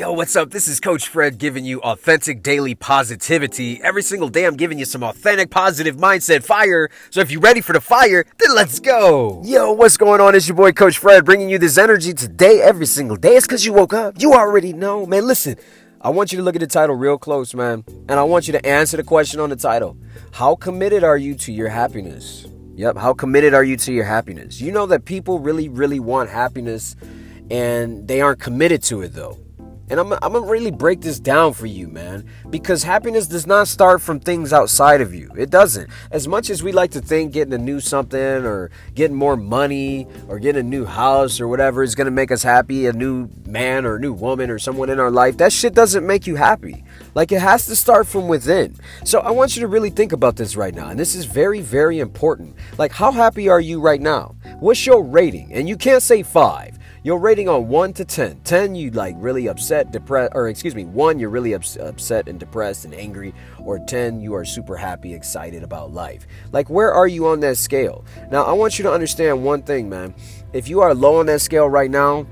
Yo, what's up? This is Coach Fred giving you authentic daily positivity. Every single day, I'm giving you some authentic positive mindset fire. So if you're ready for the fire, then let's go. Yo, what's going on? It's your boy Coach Fred bringing you this energy today, every single day. It's because you woke up. You already know, man. Listen, I want you to look at the title real close, man. And I want you to answer the question on the title How committed are you to your happiness? Yep, how committed are you to your happiness? You know that people really, really want happiness and they aren't committed to it though. And I'm, I'm gonna really break this down for you, man, because happiness does not start from things outside of you. It doesn't. As much as we like to think getting a new something or getting more money or getting a new house or whatever is gonna make us happy, a new man or a new woman or someone in our life, that shit doesn't make you happy. Like it has to start from within. So I want you to really think about this right now. And this is very, very important. Like, how happy are you right now? What's your rating? And you can't say five. Your rating on 1 to 10. 10, you like really upset, depressed, or excuse me, 1, you're really ups- upset and depressed and angry, or 10, you are super happy, excited about life. Like, where are you on that scale? Now, I want you to understand one thing, man. If you are low on that scale right now,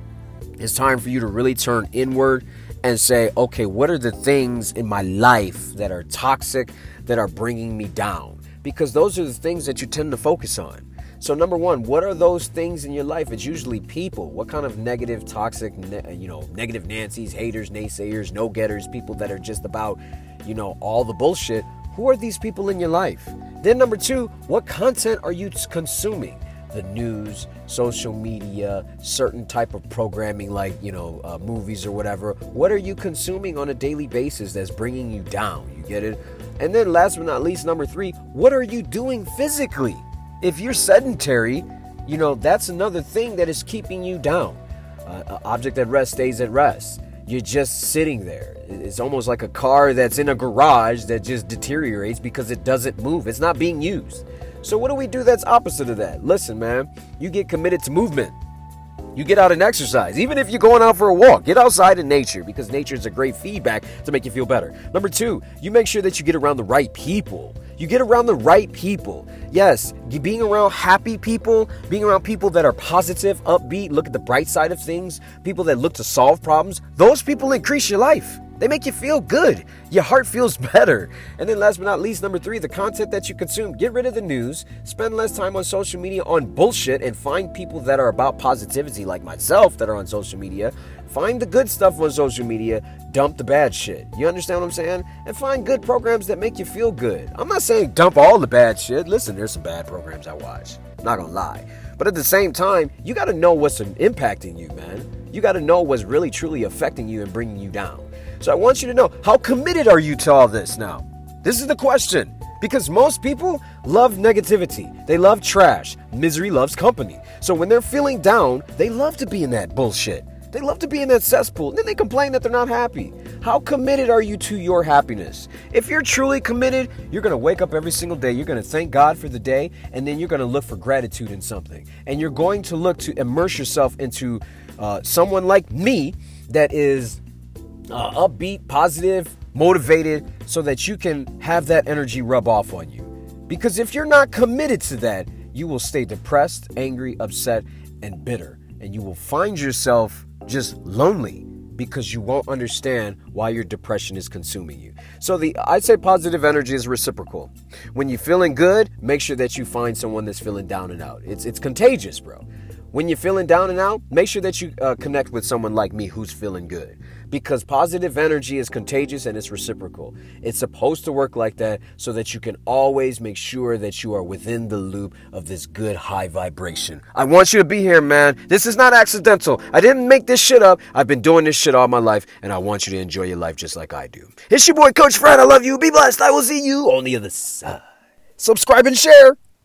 it's time for you to really turn inward and say, okay, what are the things in my life that are toxic, that are bringing me down? Because those are the things that you tend to focus on. So number one, what are those things in your life? It's usually people. What kind of negative, toxic, you know, negative Nancy's, haters, naysayers, no getters, people that are just about, you know, all the bullshit. Who are these people in your life? Then number two, what content are you consuming? The news, social media, certain type of programming like you know uh, movies or whatever. What are you consuming on a daily basis that's bringing you down? You get it? And then last but not least, number three, what are you doing physically? If you're sedentary, you know, that's another thing that is keeping you down. Uh, object at rest stays at rest. You're just sitting there. It's almost like a car that's in a garage that just deteriorates because it doesn't move. It's not being used. So, what do we do that's opposite of that? Listen, man, you get committed to movement. You get out and exercise. Even if you're going out for a walk, get outside in nature because nature is a great feedback to make you feel better. Number two, you make sure that you get around the right people. You get around the right people. Yes, being around happy people, being around people that are positive, upbeat, look at the bright side of things, people that look to solve problems, those people increase your life. They make you feel good. Your heart feels better. And then, last but not least, number three, the content that you consume. Get rid of the news, spend less time on social media on bullshit, and find people that are about positivity, like myself, that are on social media. Find the good stuff on social media, dump the bad shit. You understand what I'm saying? And find good programs that make you feel good. I'm not saying dump all the bad shit. Listen, there's some bad programs I watch. I'm not gonna lie. But at the same time, you gotta know what's impacting you, man. You gotta know what's really truly affecting you and bringing you down. So I want you to know how committed are you to all this now? This is the question. Because most people love negativity. They love trash. Misery loves company. So when they're feeling down, they love to be in that bullshit. They love to be in that cesspool. And then they complain that they're not happy. How committed are you to your happiness? If you're truly committed, you're going to wake up every single day. You're going to thank God for the day. And then you're going to look for gratitude in something. And you're going to look to immerse yourself into uh, someone like me that is uh, upbeat, positive, motivated, so that you can have that energy rub off on you. Because if you're not committed to that, you will stay depressed, angry, upset, and bitter. And you will find yourself just lonely because you won't understand why your depression is consuming you. So the I'd say positive energy is reciprocal. When you're feeling good, make sure that you find someone that's feeling down and out. It's it's contagious, bro. When you're feeling down and out, make sure that you uh, connect with someone like me who's feeling good. Because positive energy is contagious and it's reciprocal. It's supposed to work like that so that you can always make sure that you are within the loop of this good high vibration. I want you to be here, man. This is not accidental. I didn't make this shit up. I've been doing this shit all my life, and I want you to enjoy your life just like I do. It's your boy, Coach Fred. I love you. Be blessed. I will see you on the other side. Subscribe and share.